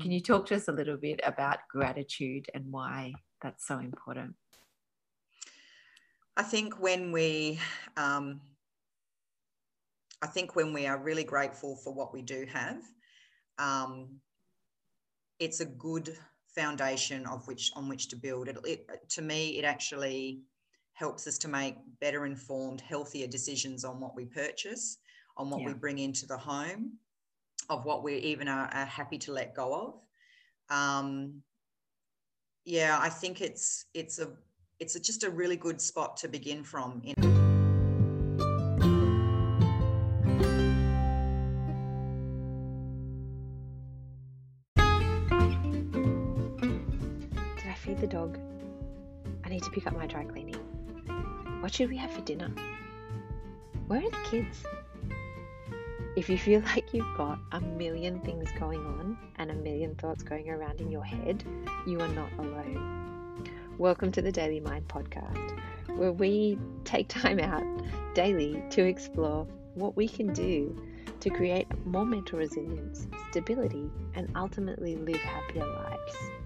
Can you talk to us a little bit about gratitude and why that's so important? I think when we, um, I think when we are really grateful for what we do have, um, it's a good foundation of which on which to build. It, it to me, it actually helps us to make better informed, healthier decisions on what we purchase, on what yeah. we bring into the home, of what we even are, are happy to let go of. Um, yeah, I think it's it's a it's a, just a really good spot to begin from. In- Did I feed the dog? I need to pick up my dry cleaning. What should we have for dinner? Where are the kids? If you feel like you've got a million things going on and a million thoughts going around in your head, you are not alone. Welcome to the Daily Mynd podcast, where we take time out daily to explore what we can do to create more mental resilience, stability, and ultimately live happier lives.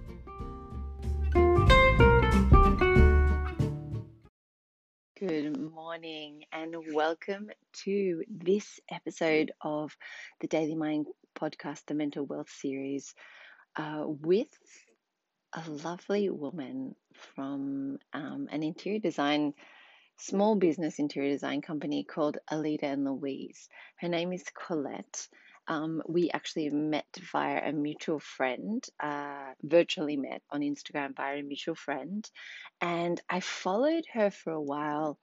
Good morning and welcome to this episode of the Daily Mynd podcast, the Mental Wealth series, uh, with a lovely woman from um, an interior design, small business interior design company called Alida and Louise. Her name is Collette um, we actually met via a mutual friend, uh, virtually met on Instagram via a mutual friend. And I followed her for a while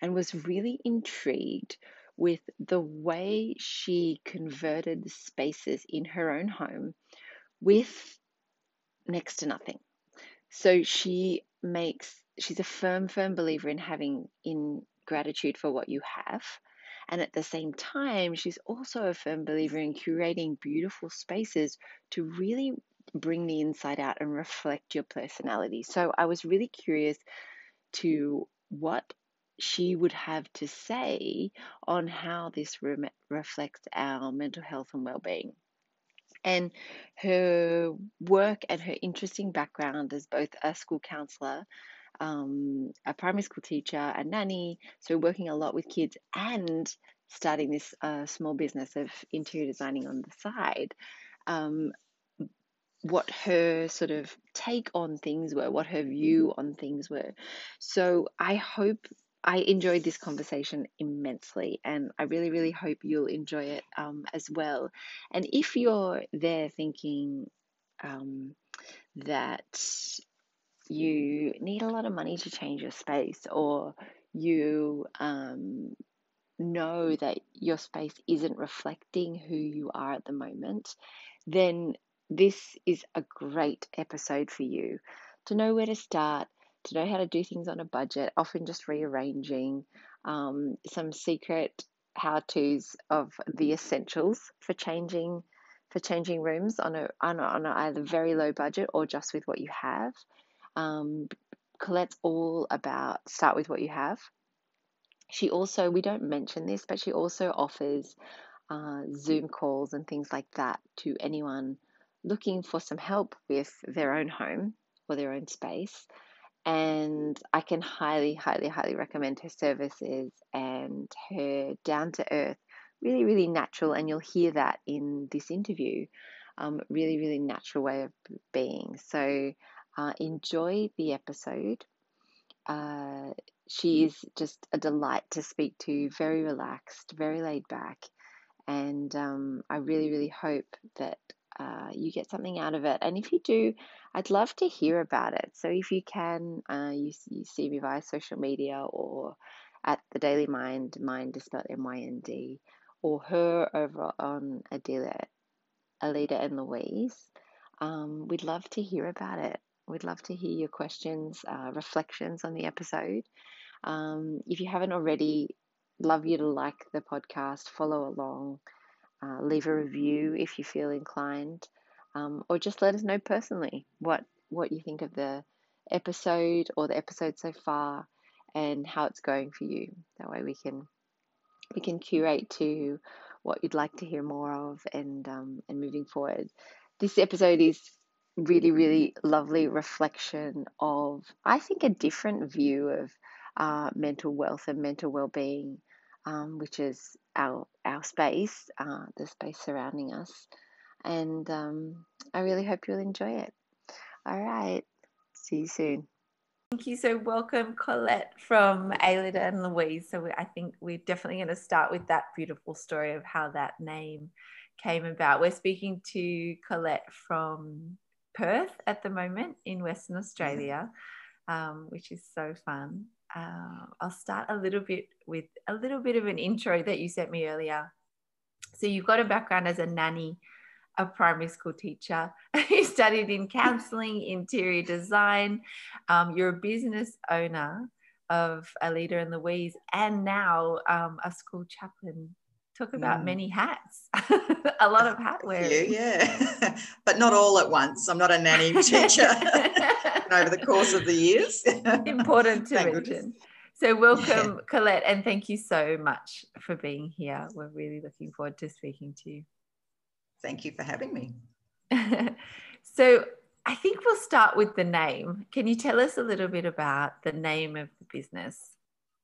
and was really intrigued with the way she converted spaces in her own home with next to nothing. So she makes, she's a firm, firm believer in having in gratitude for what you have and at the same time, she's also a firm believer in curating beautiful spaces to really bring the inside out and reflect your personality. So I was really curious to what she would have to say on how this room reflects our mental health and well-being. And her work and her interesting background as both a school counselor um, a primary school teacher, a nanny, so working a lot with kids and starting this uh, small business of interior designing on the side. Um, what her sort of take on things were, what her view on things were. So I hope I enjoyed this conversation immensely, and I really, really hope you'll enjoy it um, as well. And if you're there thinking um, that you need a lot of money to change your space, or you um, know that your space isn't reflecting who you are at the moment, then this is a great episode for you to know where to start, to know how to do things on a budget, often just rearranging, um, some secret how to's of the essentials for changing for changing rooms on a, on a, on a either very low budget or just with what you have. Um, Collette's all about start with what you have. She also, we don't mention this, but she also offers uh, Zoom calls and things like that to anyone looking for some help with their own home or their own space. And I can highly, highly, highly recommend her services and her down to earth, really, really natural. And you'll hear that in this interview. Um, really, really natural way of being. So uh, enjoy the episode. Uh, she is just a delight to speak to, very relaxed, very laid back. And um, I really, really hope that uh, you get something out of it. And if you do, I'd love to hear about it. So if you can, uh, you, you see me via social media or at the Daily Mynd, Mind is spelled M Y N D, or her over on Adela, Alida and Louise. Um, we'd love to hear about it. We'd love to hear your questions, uh, reflections on the episode. Um, if you haven't already, love you to like the podcast, follow along, uh, leave a review if you feel inclined, um, or just let us know personally what what you think of the episode or the episode so far and how it's going for you. That way we can we can curate to what you'd like to hear more of and um, and moving forward this episode is really, really lovely reflection of, I think, a different view of uh, mental wealth and mental well-being, um, which is our our space, uh, the space surrounding us, and um, I really hope you'll enjoy it. All right, see you soon. Thank you. So, welcome, Collette from Alida and Louise. So, I think we're definitely going to start with that beautiful story of how that name came about. We're speaking to Collette from Perth at the moment in Western Australia, um, which is so fun. Uh, I'll start a little bit with a little bit of an intro that you sent me earlier. So, you've got a background as a nanny a primary school teacher. you studied in counseling, interior design. Um, you're a business owner of Alida and Louise, and now um, a school chaplain. Talk about mm. many hats, a lot of hat wearing. Yeah, but not all at once. I'm not a nanny teacher over the course of the years. Important to mention. So, welcome, yeah. Collette, and thank you so much for being here. We're really looking forward to speaking to you. Thank you for having me. so, I think we'll start with the name. Can you tell us a little bit about the name of the business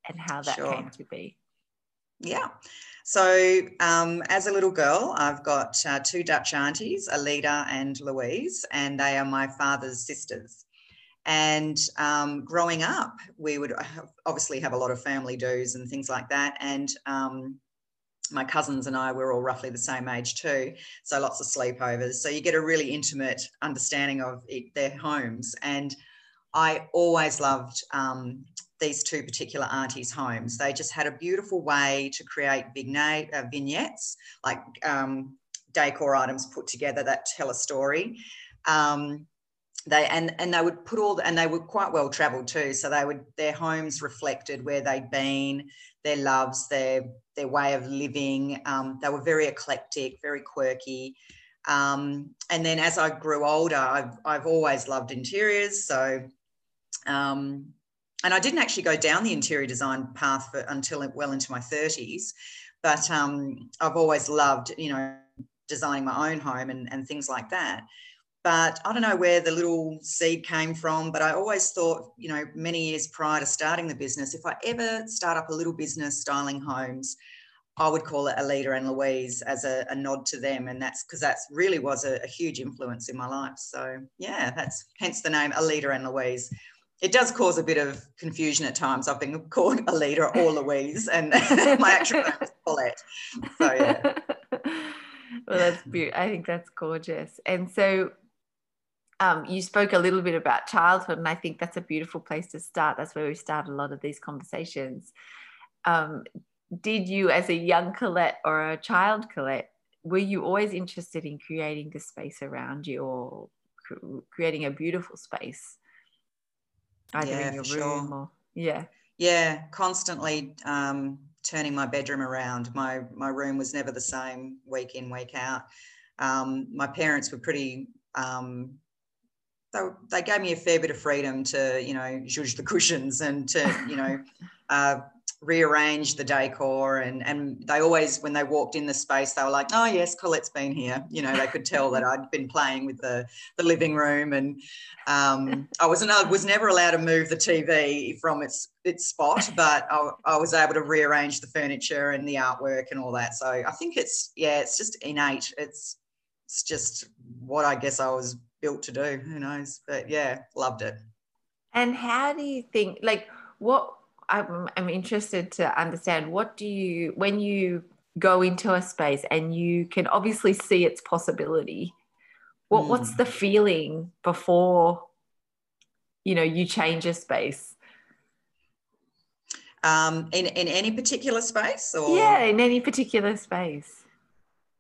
and how that sure. came to be? Yeah. So, um, as a little girl, I've got uh, two Dutch aunties, Alida and Louise, and they are my father's sisters. And um, growing up, we would obviously have a lot of family dues and things like that. And um, my cousins and I were all roughly the same age too, so lots of sleepovers. So you get a really intimate understanding of it, their homes. And I always loved um, these two particular aunties' homes. They just had a beautiful way to create vignette, uh, vignettes, like um, decor items put together that tell a story. Um, they and and they would put all the, and they were quite well traveled too so they would their homes reflected where they'd been their loves their their way of living um, they were very eclectic very quirky um, and then as i grew older i've, I've always loved interiors so um, and i didn't actually go down the interior design path for, until well into my 30s but um, i've always loved you know designing my own home and, and things like that but I don't know where the little seed came from. But I always thought, you know, many years prior to starting the business, if I ever start up a little business styling homes, I would call it Alida and Louise as a, a nod to them. And that's because that's really was a, a, huge influence in my life. So yeah, that's hence the name Alida and Louise. It does cause a bit of confusion at times. I've been called a leader or Louise, and my actual name is Paulette. So yeah. Well, that's beautiful. I think that's gorgeous. And so um, you spoke a little bit about childhood, and I think that's a beautiful place to start. That's where we start a lot of these conversations. Um, did you, as a young Collette or a child Collette, were you always interested in creating the space around you or creating a beautiful space, either yeah, in your room sure. or yeah, yeah, constantly um, turning my bedroom around. My my room was never the same week in week out. Um, my parents were pretty um, they, they gave me a fair bit of freedom to, you know, zhuzh the cushions and to, you know, uh, rearrange the decor. And, and they always, when they walked in the space, they were like, oh, yes, Collette's been here. You know, they could tell that I'd been playing with the, the living room. And um, I, wasn't, I was never allowed to move the TV from its, its spot, but I, I was able to rearrange the furniture and the artwork and all that. So I think it's, yeah, it's just innate. It's, it's just what I guess I was built to do. Who knows? But yeah, loved it. And how do you think, like, what I'm, I'm interested to understand, what do you, when you go into a space and you can obviously see its possibility, what, mm. what's the feeling before, you know, you change a space? Um, in, in any particular space or yeah in any particular space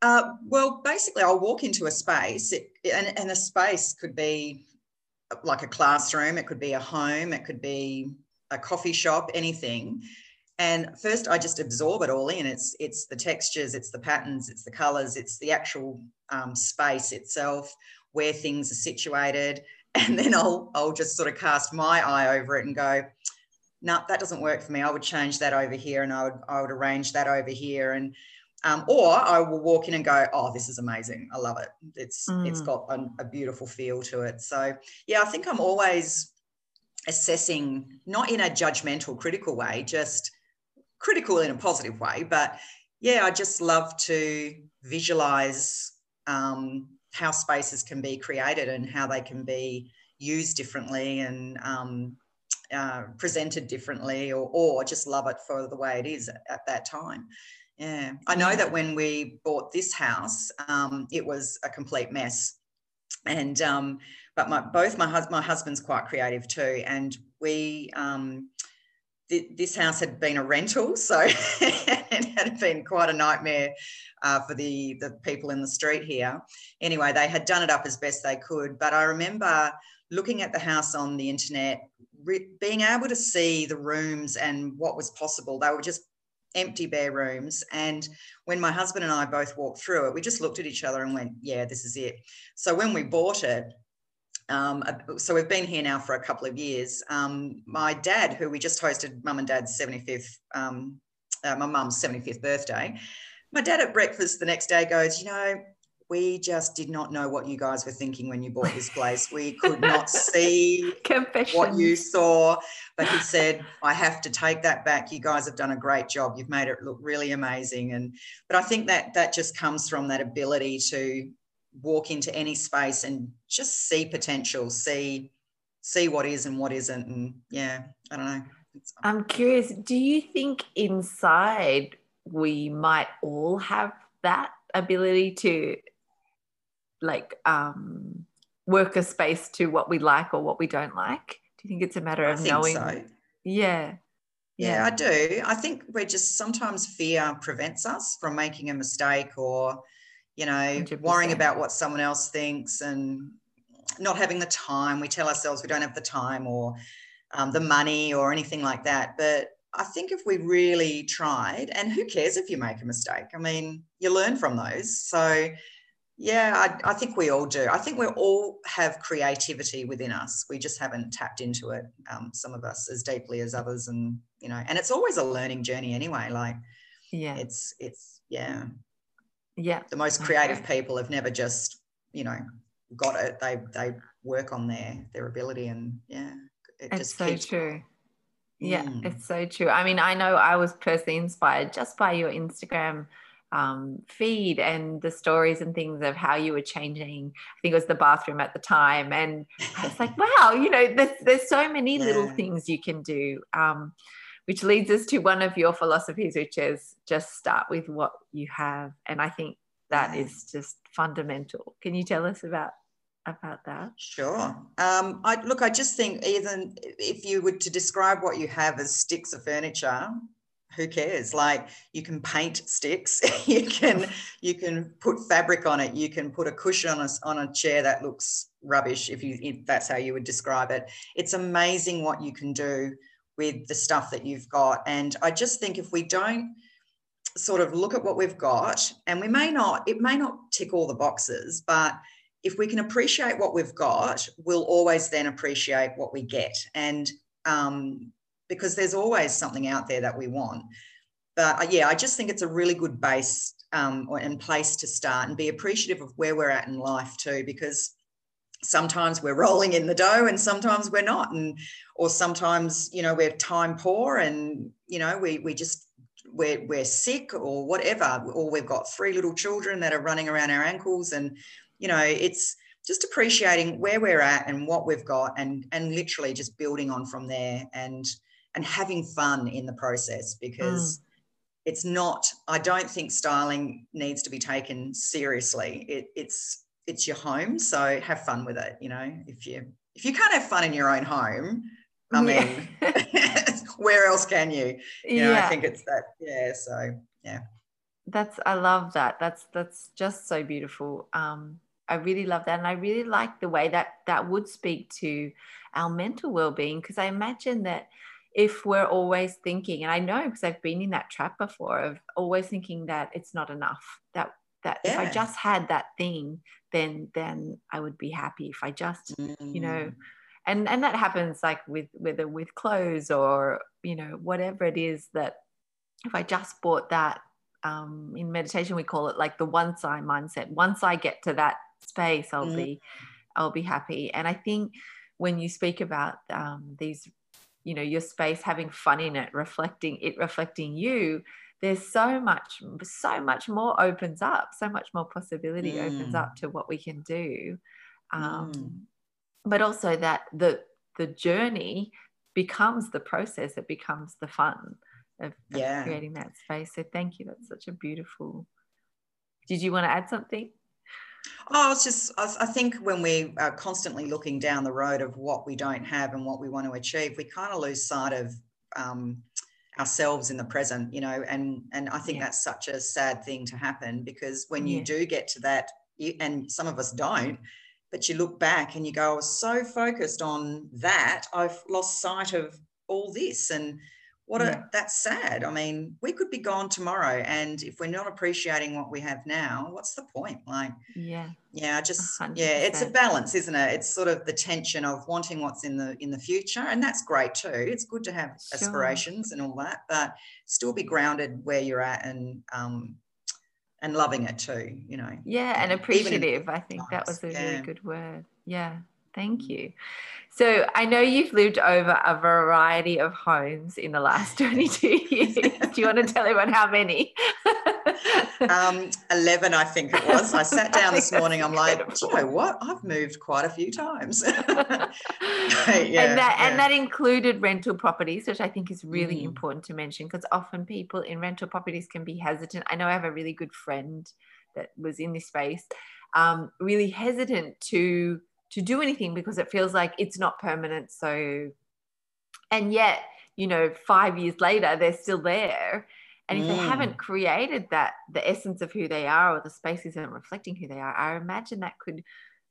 uh, well, basically, I'll walk into a space, it, and, and a space could be like a classroom, it could be a home, it could be a coffee shop, anything. And first, I just absorb it all in. It's it's the textures, it's the patterns, it's the colours, it's the actual um, space itself, where things are situated, and then I'll I'll just sort of cast my eye over it and go, no, that doesn't work for me. I would change that over here, and I would I would arrange that over here, and Um, or I will walk in and go, oh, this is amazing. I love it. It's mm. it's got a, a beautiful feel to it. So yeah, I think I'm always assessing, not in a judgmental, critical way, just critical in a positive way. But yeah, I just love to visualize um, how spaces can be created and how they can be used differently and um, uh, presented differently, or, or just love it for the way it is at, at that time. Yeah, I know that when we bought this house, um, it was a complete mess, and um, but my both my husband my husband's quite creative too, and we um, th- this house had been a rental, so it had been quite a nightmare uh, for the the people in the street here. Anyway, they had done it up as best they could, but I remember looking at the house on the internet, re- being able to see the rooms and what was possible. They were just empty bare rooms. And when my husband and I both walked through it, we just looked at each other and went, yeah, this is it. So when we bought it, um, so we've been here now for a couple of years. Um, my dad, who we just hosted mum and dad's 75th, um, uh, my mum's 75th birthday, my dad at breakfast the next day goes, you know, we just did not know what you guys were thinking when you bought this place. We could not see what you saw. But he said, I have to take that back. You guys have done a great job. You've made it look really amazing. And but I think that that just comes from that ability to walk into any space and just see potential, see see what is and what isn't. And yeah, I don't know. I'm curious, do you think inside we might all have that ability to like um, work a space to what we like or what we don't like? Do you think it's a matter of knowing? So. Yeah. Yeah, I do. I think we're just sometimes fear prevents us from making a mistake or, you know, 100%. worrying about what someone else thinks and not having the time. We tell ourselves we don't have the time or um, the money or anything like that. But I think if we really tried, and who cares if you make a mistake? I mean, you learn from those. So yeah, I, I, think we all do. I think we all have creativity within us. We just haven't tapped into it, um, some of us as deeply as others. And, you know, and it's always a learning journey anyway. Like, yeah, it's, it's, yeah. Yeah. The most creative okay. people have never just, you know, got it. They, they work on their, their ability and yeah. It it's just so keeps, true. Yeah, mm. it's so true. I mean, I know I was personally inspired just by your Instagram um, feed and the stories and things of how you were changing. I think it was the bathroom at the time, and I was like, wow, you know, there's there's so many yeah. little things you can do. Um, which leads us to one of your philosophies, which is just start with what you have, and I think that yeah. is just fundamental. Can you tell us about about that? Sure. Um, I look. I just think even if you were to describe what you have as sticks of furniture, who cares? Like you can paint sticks you can you can put fabric on it you can put a cushion on a, on a chair that looks rubbish if you if that's how you would describe it. It's amazing what you can do with the stuff that you've got and i just think if we don't sort of look at what we've got and we may not it may not tick all the boxes but if we can appreciate what we've got we'll always then appreciate what we get and um, because there's always something out there that we want. But uh, yeah, I just think it's a really good base um, and place to start and be appreciative of where we're at in life too, because sometimes we're rolling in the dough and sometimes we're not. And or sometimes you know we're time poor and you know we we just we're, we're sick or whatever or we've got three little children that are running around our ankles. And you know it's just appreciating where we're at and what we've got and and literally just building on from there. And and having fun in the process because mm. it's not i don't think styling needs to be taken seriously it, it's it's your home so have fun with it you know if you if you can't have fun in your own home i mean yeah. where else can you you know yeah. i think it's that yeah so yeah that's i love that that's that's just so beautiful um I really love that. And I really like the way that that would speak to our mental well being because I imagine that if we're always thinking and i know because i've been in that trap before of always thinking that it's not enough that that yeah. if i just had that thing then then i would be happy if i just mm. you know mm. and and that happens like with whether with clothes or you know whatever it is that if i just bought that um, in meditation we call it like the once I mindset. Once I get to that space, I'll mm. be I'll be happy. And I think when you speak about um, these, you know, your space having fun in it, reflecting it, reflecting you, there's so much, so much more opens up, so much more possibility mm. opens up to what we can do. Um, mm. But also that the the journey becomes the process, it becomes the fun of, yeah. of creating that space. So thank you. That's such a beautiful. Did you want to add something? Oh, it's just, I think when we are constantly looking down the road of what we don't have and what we want to achieve, we kind of lose sight of um, ourselves in the present, you know, and, and I think yeah. that's such a sad thing to happen because when you yeah. do get to that, you, and some of us don't, but you look back and you go, I was so focused on that, I've lost sight of all this. And what yeah. a that's sad i mean we could be gone tomorrow and if we're not appreciating what we have now what's the point like yeah yeah just 100%. yeah it's a balance isn't it it's sort of the tension of wanting what's in the in the future and that's great too it's good to have sure. aspirations and all that but still be grounded where you're at and um and loving it too you know yeah and appreciative i think that was a yeah. really good word yeah Thank you. So I know you've lived over a variety of homes in the last 22 years. Do you want to tell everyone how many? um, 11, I think it was. I sat down this morning. I'm like, you know what? I've moved quite a few times. yeah, and that yeah. and that included rental properties, which I think is really mm. important to mention because often people in rental properties can be hesitant. I know I have a really good friend that was in this space, um, really hesitant to to do anything because it feels like it's not permanent. So, and yet, you know, five years later, they're still there. And if mm. they haven't created that, the essence of who they are, or the space isn't reflecting who they are, I imagine that could,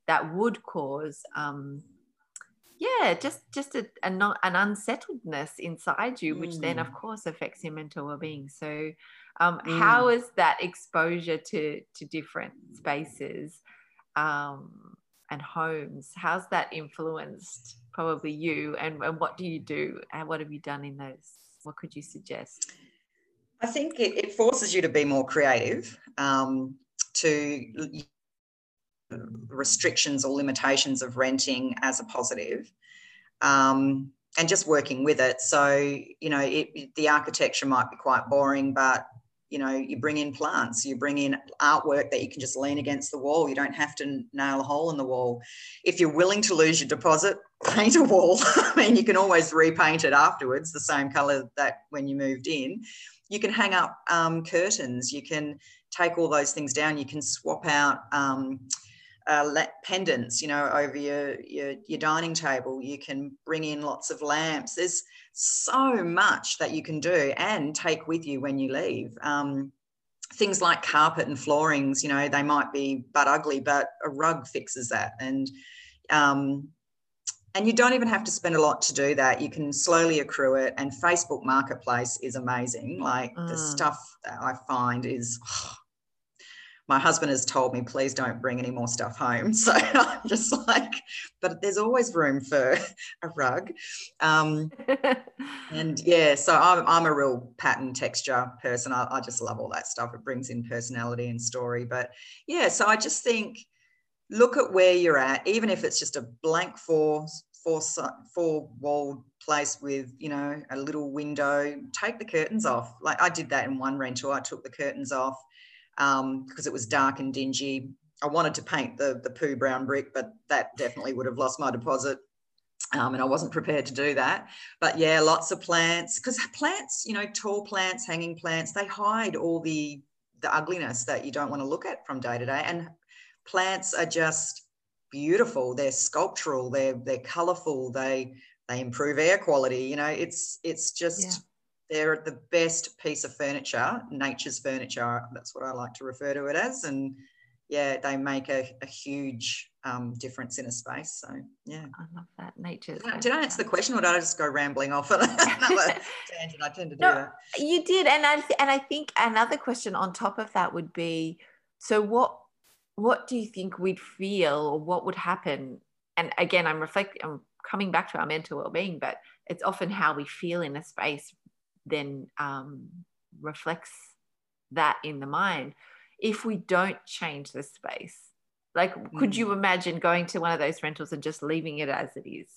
that would cause, um, yeah, just just a, a not, an unsettledness inside you, which mm. then, of mm. course, affects your mental well-being. So, um, mm. how is that exposure to to different spaces? Um, and homes how's that influenced probably you? And, and what do you do? And what have you done in those? What could you suggest? I think it, it forces you to be more creative um, to restrictions or limitations of renting as a positive um, and just working with it. So you know it, the architecture might be quite boring but you know you bring in plants you bring in artwork that you can just lean against the wall. You don't have to nail a hole in the wall. If you're willing to lose your deposit paint a wall. I mean you can always repaint it afterwards the same color that when you moved in. You can hang up um, curtains. You can take all those things down. You can swap out um, uh, pendants, you know, over your, your, your dining table. You can bring in lots of lamps. There's so much that you can do and take with you when you leave. Um, things like carpet and floorings, you know, they might be but ugly, but a rug fixes that. And um, and you don't even have to spend a lot to do that. You can slowly accrue it. And Facebook Marketplace is amazing. Like mm. the stuff that I find is. Oh, my husband has told me, please don't bring any more stuff home. So I'm just like, but there's always room for a rug. Um, and yeah, so I'm, I'm a real pattern texture person. I, I just love all that stuff. It brings in personality and story. But yeah, so I just think look at where you're at, even if it's just a blank four, four, four walled place with, you know, a little window, take the curtains off. Like I did that in one rental. I took the curtains off um, because it was dark and dingy. I wanted to paint the, the poo brown brick, but that definitely would have lost my deposit. Um, and I wasn't prepared to do that. But yeah, lots of plants because plants, you know, tall plants, hanging plants, they hide all the the ugliness that you don't want to look at from day to day. And plants are just beautiful. They're sculptural. They're they're colourful. They they improve air quality. You know, it's it's just they're the best piece of furniture, nature's furniture. That's what I like to refer to it as. And yeah, they make a, a huge um, difference in a space. So yeah, I love that nature. Did, did I answer the question, or did I just go rambling off on another tangent? I tend to do no, that. You did, and I and I think another question on top of that would be, so what what do you think we'd feel, or what would happen? And again, I'm reflecting, I'm coming back to our mental well-being, but it's often how we feel in a space then um, reflects that in the mind if we don't change the space like could mm. you imagine going to one of those rentals and just leaving it as it is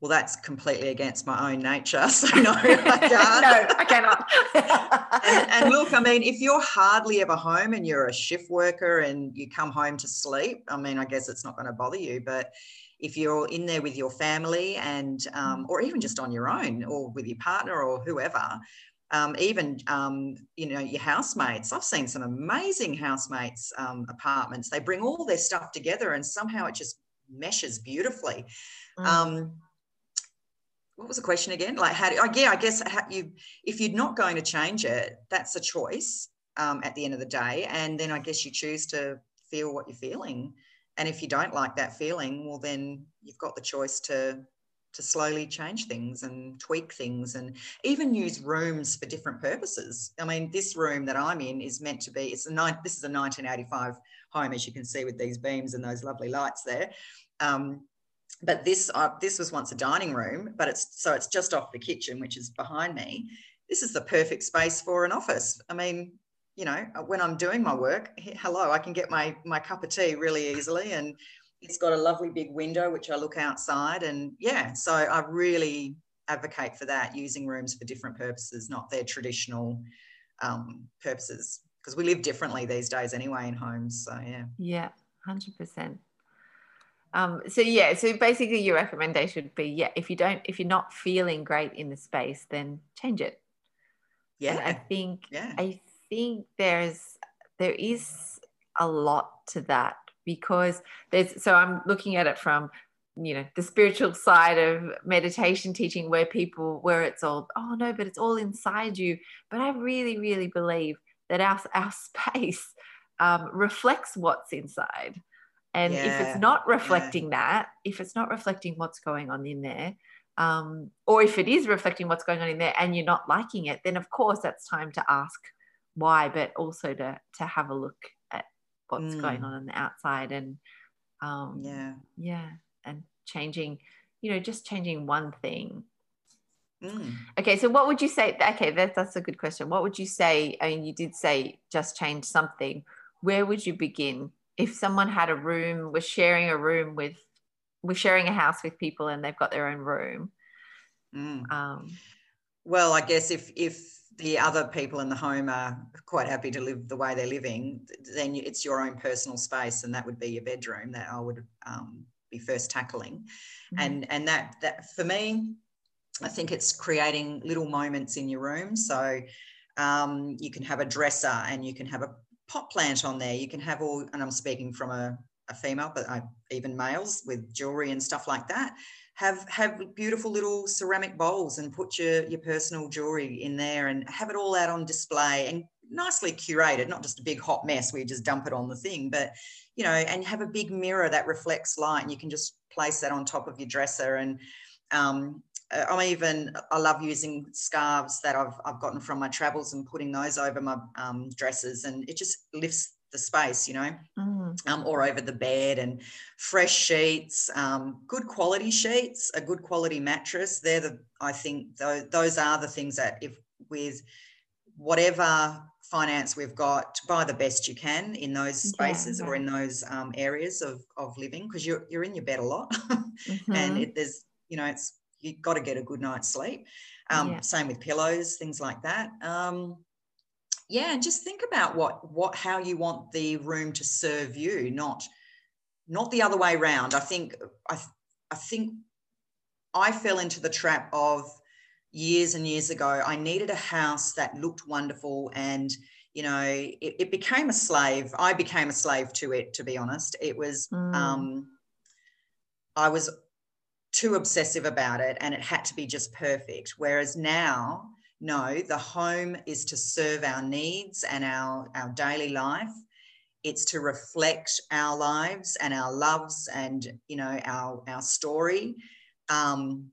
well, that's completely against my own nature. So no, I can't. no, I cannot. and, and, look, I mean, if you're hardly ever home and you're a shift worker and you come home to sleep, I mean, I guess it's not going to bother you. But if you're in there with your family and, um, or even just on your own or with your partner or whoever, um, even um, you know your housemates i've seen some amazing housemates um, apartments they bring all their stuff together and somehow it just meshes beautifully mm. Um, what was the question again? Like, how do, yeah, I guess how you, if you're not going to change it, that's a choice um, at the end of the day. And then I guess you choose to feel what you're feeling. And if you don't like that feeling, well, then you've got the choice to to slowly change things and tweak things and even use rooms for different purposes. I mean, this room that I'm in is meant to be, it's a nine, this is a 1985 home, as you can see with these beams and those lovely lights there. Um, but this uh, this was once a dining room, but it's so it's just off the kitchen, which is behind me. This is the perfect space for an office. I mean, you know, uh, when I'm doing my work, hello, I can get my my cup of tea really easily, and it's got a lovely big window which I look outside, and yeah, so I really advocate for that using rooms for different purposes, not their traditional um, purposes, because we live differently these days anyway in homes. So yeah, yeah, hundred percent. Um, so yeah, so basically your recommendation would be, yeah, if you don't, if you're not feeling great in the space, then change it. Yeah. And I think, yeah. I think there's, there is a lot to that because there's, so I'm looking at it from, you know, the spiritual side of meditation teaching where people, where it's all, oh no, but it's all inside you. But I really, really believe that our, our space um, reflects what's inside. And yeah. if it's not reflecting yeah. that, if it's not reflecting what's going on in there, um, or if it is reflecting what's going on in there and you're not liking it, then of course that's time to ask why, but also to to have a look at what's mm. going on on the outside and um, yeah, yeah, and changing, you know, just changing one thing. Mm. Okay, so what would you say? Okay, that's that's a good question. What would you say? I mean, you did say just change something. Where would you begin? if someone had a room was sharing a room with was sharing a house with people and they've got their own room mm. um, well i guess if if the other people in the home are quite happy to live the way they're living then it's your own personal space and that would be your bedroom that i would um, be first tackling mm. and and that that for me i think it's creating little moments in your room so um, you can have a dresser and you can have a pot plant on there. You can have all, and I'm speaking from a, a female, but I, even males with jewelry and stuff like that. Have have beautiful little ceramic bowls and put your your personal jewelry in there and have it all out on display and nicely curated, not just a big hot mess where you just dump it on the thing, but you know, and have a big mirror that reflects light and you can just place that on top of your dresser. And um, uh, I'm even I love using scarves that I've I've gotten from my travels and putting those over my um, dresses, and it just lifts the space, you know, mm. um, or over the bed and fresh sheets, um, good quality sheets, a good quality mattress. They're the I think those those are the things that if with whatever finance we've got buy the best you can in those spaces yeah, or in those um, areas of, of living because you're, you're in your bed a lot mm-hmm. and it, there's you know it's you've got to get a good night's sleep. Um, yeah. Same with pillows, things like that. Yeah, and just think about what what how you want the room to serve you, not not the other way around. I think I I think I fell into the trap of years and years ago. I needed a house that looked wonderful and you know it, it became a slave. I became a slave to it. To be honest, it was. Mm. Um, I was too obsessive about it and it had to be just perfect. Whereas now, no, the home is to serve our needs and our, our daily life. It's to reflect our lives and our loves and you know our our story. Um,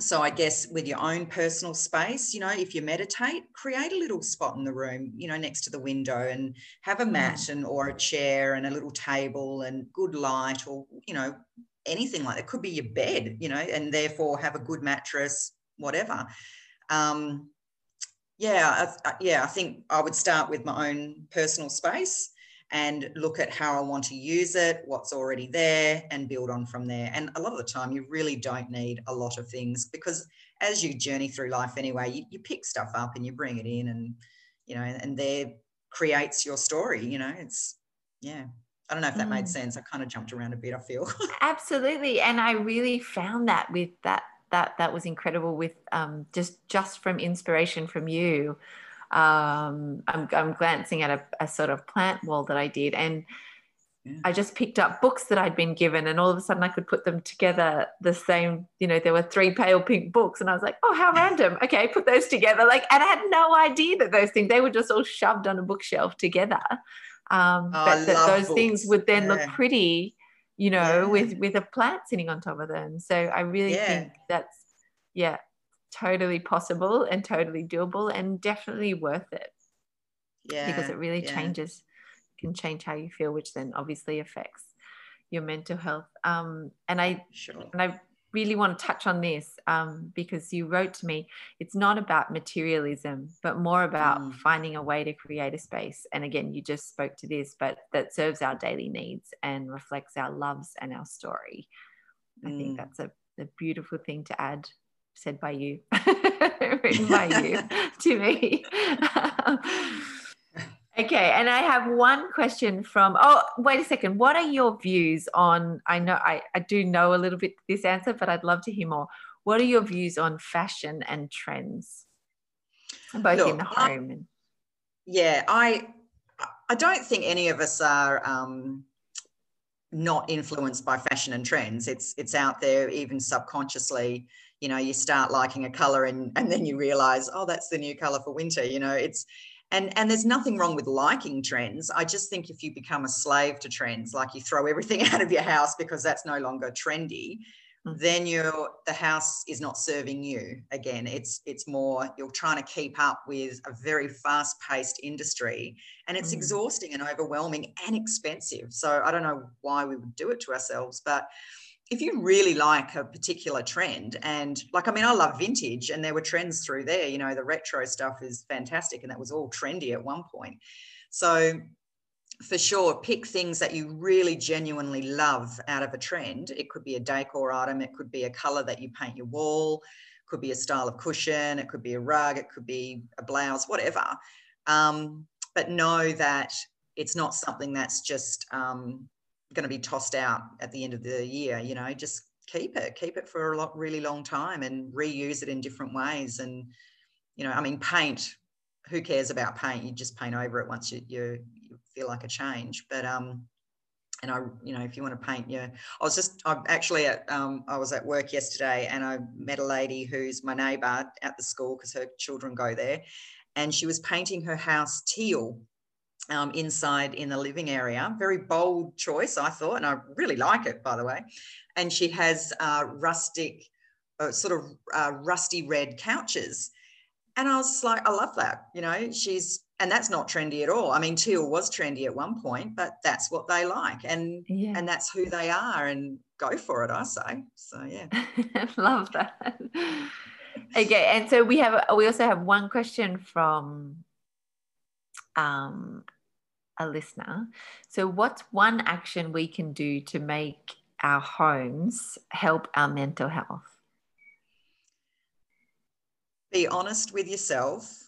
so I guess with your own personal space, you know, if you meditate, create a little spot in the room, you know, next to the window and have a mat mm. and or a chair and a little table and good light or you know anything like it could be your bed you know and therefore have a good mattress whatever um, yeah, I, yeah, I think I would start with my own personal space and look at how I want to use it, what's already there, and build on from there. And a lot of the time, you really don't need a lot of things because as you journey through life anyway, you, you pick stuff up and you bring it in, and you know, and there creates your story. You know, it's yeah. I don't know if that mm. made sense. I kind of jumped around a bit. I feel absolutely, and I really found that with that that that was incredible with um, just just from inspiration from you um, I'm, I'm, glancing at a, a, sort of plant wall that I did, and yeah. I just picked up books that I'd been given, and all of a sudden I could put them together the same. You know, there were three pale pink books, and I was like, "Oh, how random!" Okay, put those together. Like, and I had no idea that those things they were just all shoved on a bookshelf together. Um, oh, but that those books. things would then yeah. look pretty, you know, yeah. with with a plant sitting on top of them. So I really think that's yeah totally possible and totally doable and definitely worth it. Yeah. Because it really yeah. changes, can change how you feel, which then obviously affects your mental health. Um, and I sure. and I really want to touch on this um, because you wrote to me it's not about materialism but more about mm. finding a way to create a space and again you just spoke to this but that serves our daily needs and reflects our loves and our story i think mm. that's a, a beautiful thing to add said by you, written by you to me. okay, and I have one question from. Oh, wait a second. What are your views on? I know I, I do know a little bit this answer, but I'd love to hear more. What are your views on fashion and trends, both Look, in the home? And- yeah, I I don't think any of us are. Um, not influenced by fashion and trends it's it's out there even subconsciously you know you start liking a color and and then you realize oh that's the new color for winter you know it's and and there's nothing wrong with liking trends i just think if you become a slave to trends like you throw everything out of your house because that's no longer trendy mm. then you're the house is not serving you again it's it's more you're trying to keep up with a very fast paced industry and it's mm. exhausting and overwhelming and expensive so i don't know why we would do it to ourselves but if you really like a particular trend and like i mean i love vintage and there were trends through there you know the retro stuff is fantastic and that was all trendy at one point. So for sure pick things that you really genuinely love out of a trend. It could be a decor item it could be a color that you paint your wall it could be a style of cushion it could be a rug it could be a blouse whatever. Um, but know that it's not something that's just um, going to be tossed out at the end of the year you know just keep it keep it for a lot, really long time and reuse it in different ways. And you know i mean paint who cares about paint? You just paint over it once you, you, you feel like a change. But um and I, you know, if you want to paint, yeah. I was just, I'm actually at, um, I was at work yesterday and I met a lady who's my neighbour at the school because her children go there, and she was painting her house teal um, inside in the living area. Very bold choice, I thought, and I really like it, by the way. And she has uh, rustic, uh, sort of uh, rusty red couches. And I was like, I love that. You know, she's, and that's not trendy at all. I mean, teal was trendy at one point, but that's what they like, and yeah. and that's who they are, and go for it. I say. So yeah, love that. okay, and so we have we also have one question from um, a listener. So, what's one action we can do to make our homes help our mental health? Be honest with yourself.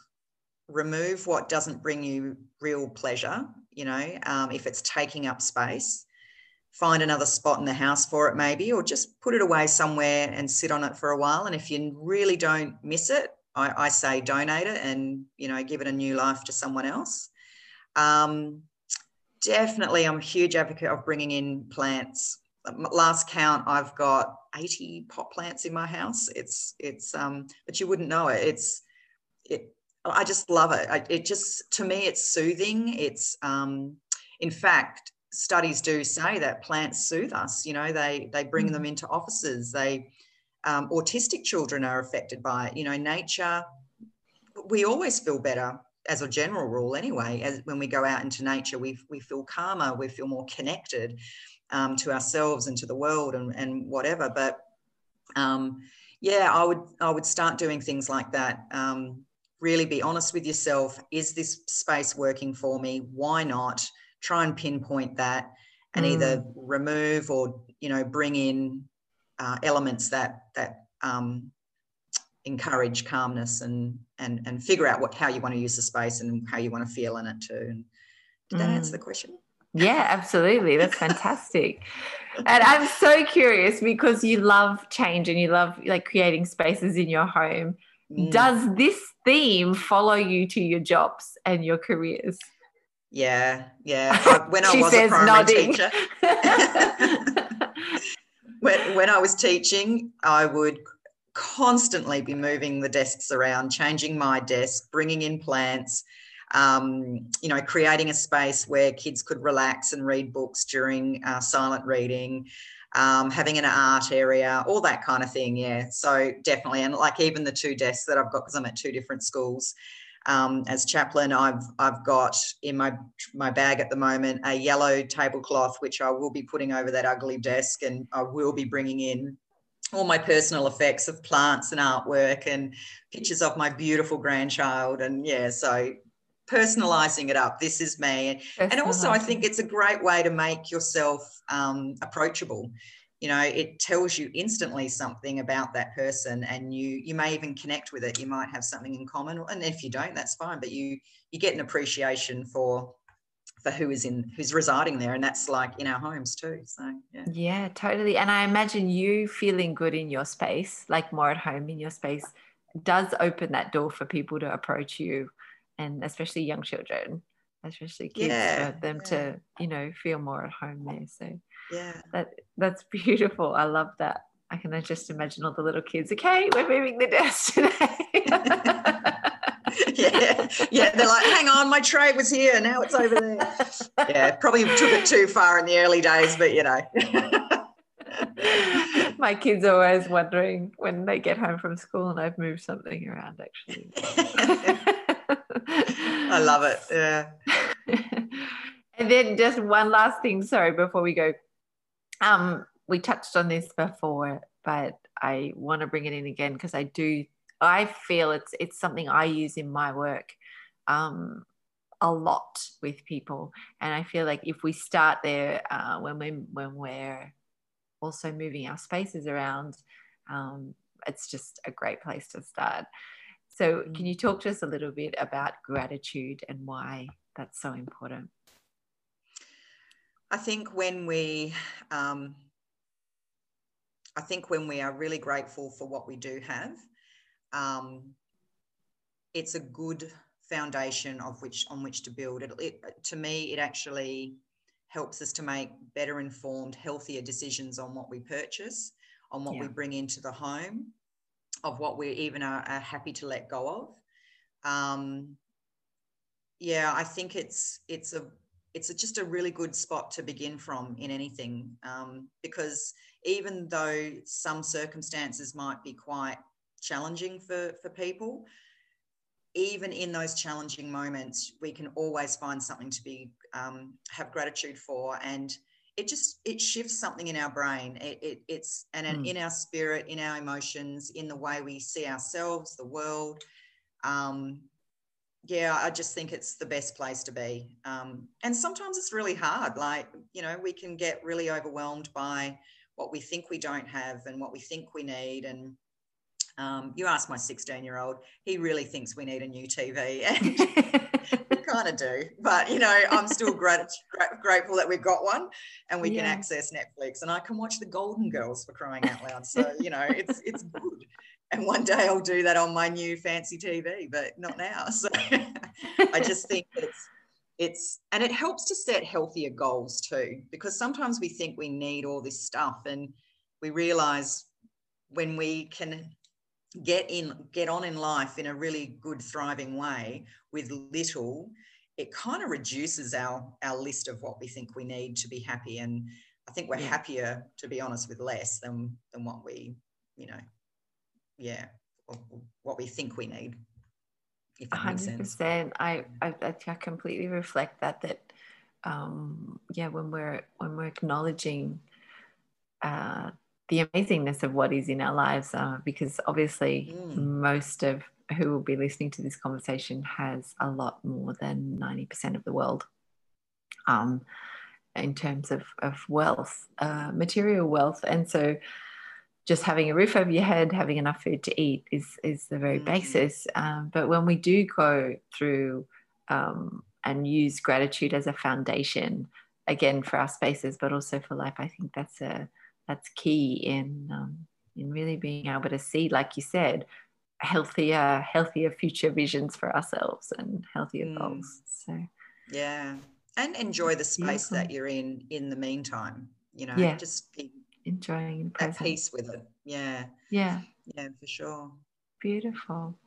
Remove what doesn't bring you real pleasure. You know, um, if it's taking up space, find another spot in the house for it, maybe, or just put it away somewhere and sit on it for a while. And if you really don't miss it, I, I say donate it and you know give it a new life to someone else. Um, definitely, I'm a huge advocate of bringing in plants. Last count, I've got 80 pot plants in my house. It's it's um, but you wouldn't know it. It's it. I just love it. I, it just to me, it's soothing. It's um, in fact, studies do say that plants soothe us. You know, they they bring mm. them into offices. They um, autistic children are affected by it. You know, nature. We always feel better as a general rule anyway as when we go out into nature we, we feel calmer we feel more connected um, to ourselves and to the world and, and whatever but um, yeah i would i would start doing things like that um, really be honest with yourself. Is this space working for me? Why not? Try and pinpoint that and mm. either remove or, you know, bring in uh, elements that, that, um, encourage calmness and and and figure out what how you want to use the space and how you want to feel in it too. And did that mm. answer the question? Yeah, absolutely. That's fantastic. and I'm so curious because you love change and you love like creating spaces in your home. Mm. Does this theme follow you to your jobs and your careers? Yeah, yeah. when I was a primary nodding. teacher, when, when I was teaching, I would constantly be moving the desks around, changing my desk, bringing in plants, um, you know, creating a space where kids could relax and read books during uh, silent reading, um, having an art area, all that kind of thing. Yeah, so definitely, and like even the two desks that I've got because I'm at two different schools. Um, as chaplain, I've I've got in my my bag at the moment a yellow tablecloth, which I will be putting over that ugly desk, and I will be bringing in all my personal effects of plants and artwork and pictures of my beautiful grandchild. And yeah, so personalizing it up. This is me. And also, I think it's a great way to make yourself um, approachable. You know, it tells you instantly something about that person, and you you may even connect with it. You might have something in common, and if you don't, that's fine. But you you get an appreciation for for who is in who's residing there and that's like in our homes too so yeah. Yeah totally and i imagine you feeling good in your space like more at home in your space does open that door for people to approach you and especially young children especially kids yeah, for them yeah. to you know feel more at home there so. Yeah. That that's beautiful i love that. I can just imagine all the little kids okay we're moving the desk today yeah, yeah. They're like, hang on, my tray was here, now it's over there. Yeah, probably took it too far in the early days, but you know. my kids are always wondering when they get home from school and I've moved something around actually. I love it. Yeah. and then just one last thing, sorry, before we go. Um, we touched on this before, but I want to bring it in again because I do I feel it's it's something I use in my work um, a lot with people, and I feel like if we start there uh, when we when we're also moving our spaces around, um, it's just a great place to start. So, can you talk to us a little bit about gratitude and why that's so important? I think when we, um, I think when we are really grateful for what we do have, um, it's a good foundation of which on which to build it, it, to me it actually helps us to make better informed healthier decisions on what we purchase on what yeah. we bring into the home of what we even are, are happy to let go of um, yeah i think it's it's a it's a, just a really good spot to begin from in anything um, because even though some circumstances might be quite challenging for, for people, even in those challenging moments, we can always find something to be um, have gratitude for, and it just it shifts something in our brain. It, it, it's and mm. in our spirit, in our emotions, in the way we see ourselves, the world. Um, yeah, I just think it's the best place to be. Um, and sometimes it's really hard. Like you know, we can get really overwhelmed by what we think we don't have and what we think we need, and um, you ask my 16 year old, he really thinks we need a new TV. And we kind of do. But, you know, I'm still grat- grateful that we've got one and we yeah. can access Netflix and I can watch the Golden Girls for crying out loud. So, you know, it's, it's good. And one day I'll do that on my new fancy TV, but not now. So I just think it's, it's and it helps to set healthier goals too because sometimes we think we need all this stuff and we realize when we can get in get on in life in a really good thriving way with little it kind of reduces our our list of what we think we need to be happy and i think we're yeah. happier to be honest with less than than what we you know yeah what we think we need if that 100% makes sense. I, I i completely reflect that that um yeah when we're when we're acknowledging uh the amazingness of what is in our lives uh, because obviously mm. most of who will be listening to this conversation has a lot more than 90% of the world um, in terms of, of wealth, uh, material wealth. And so just having a roof over your head, having enough food to eat is, is the very mm-hmm. basis. Um, but when we do go through um, and use gratitude as a foundation, again for our spaces, but also for life, I think that's a that's key in um, in really being able to see, like you said, healthier healthier future visions for ourselves and healthier mm. goals. So yeah, and enjoy the space Beautiful. that you're in in the meantime. You know, yeah. just be enjoying at peace with it. Yeah, yeah, yeah, for sure. Beautiful.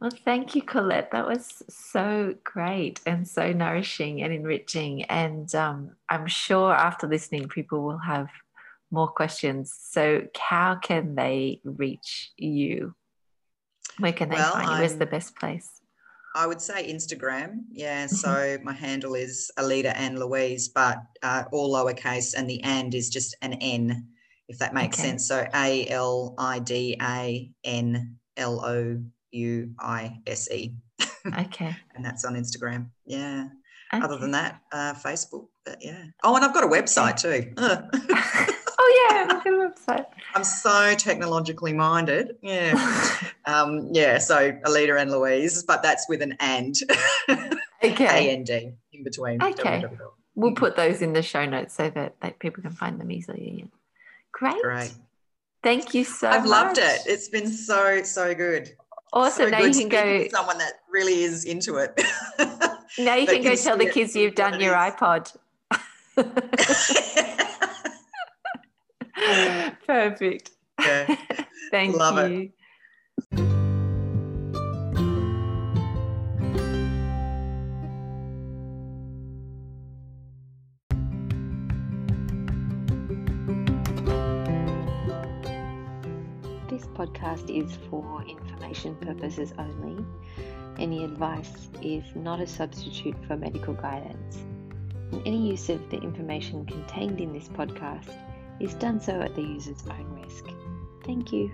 Well, thank you, Collette. That was so great and so nourishing and enriching. And um, I'm sure after listening, people will have more questions. So, how can they reach you? Where can they well, find you? Where's the best place? I would say Instagram. Yeah. Mm-hmm. So my handle is Alida and Louise, but uh, all lowercase, and the and is just an N, if that makes okay. sense. So A L I D A N L O U I S E. Okay. and that's on Instagram. Yeah. Okay. Other than that, uh, Facebook. But yeah. Oh, and I've got a website too. oh yeah, look at the website. I'm so technologically minded. Yeah. um, yeah, so Alida and Louise, but that's with an and. Okay. A N D in between. Okay. We'll put those in the show notes so that, that people can find them easily. Great. Great. Thank you so much. I've much. loved it. It's been so, so good. Awesome. So now you can go. Someone that really is into it. now you can go tell the kids you've done your iPod. Perfect. Yeah. Thank Love you. It. This podcast is for information purposes only. Any advice is not a substitute for medical guidance. And any use of the information contained in this podcast is done so at the user's own risk. Thank you.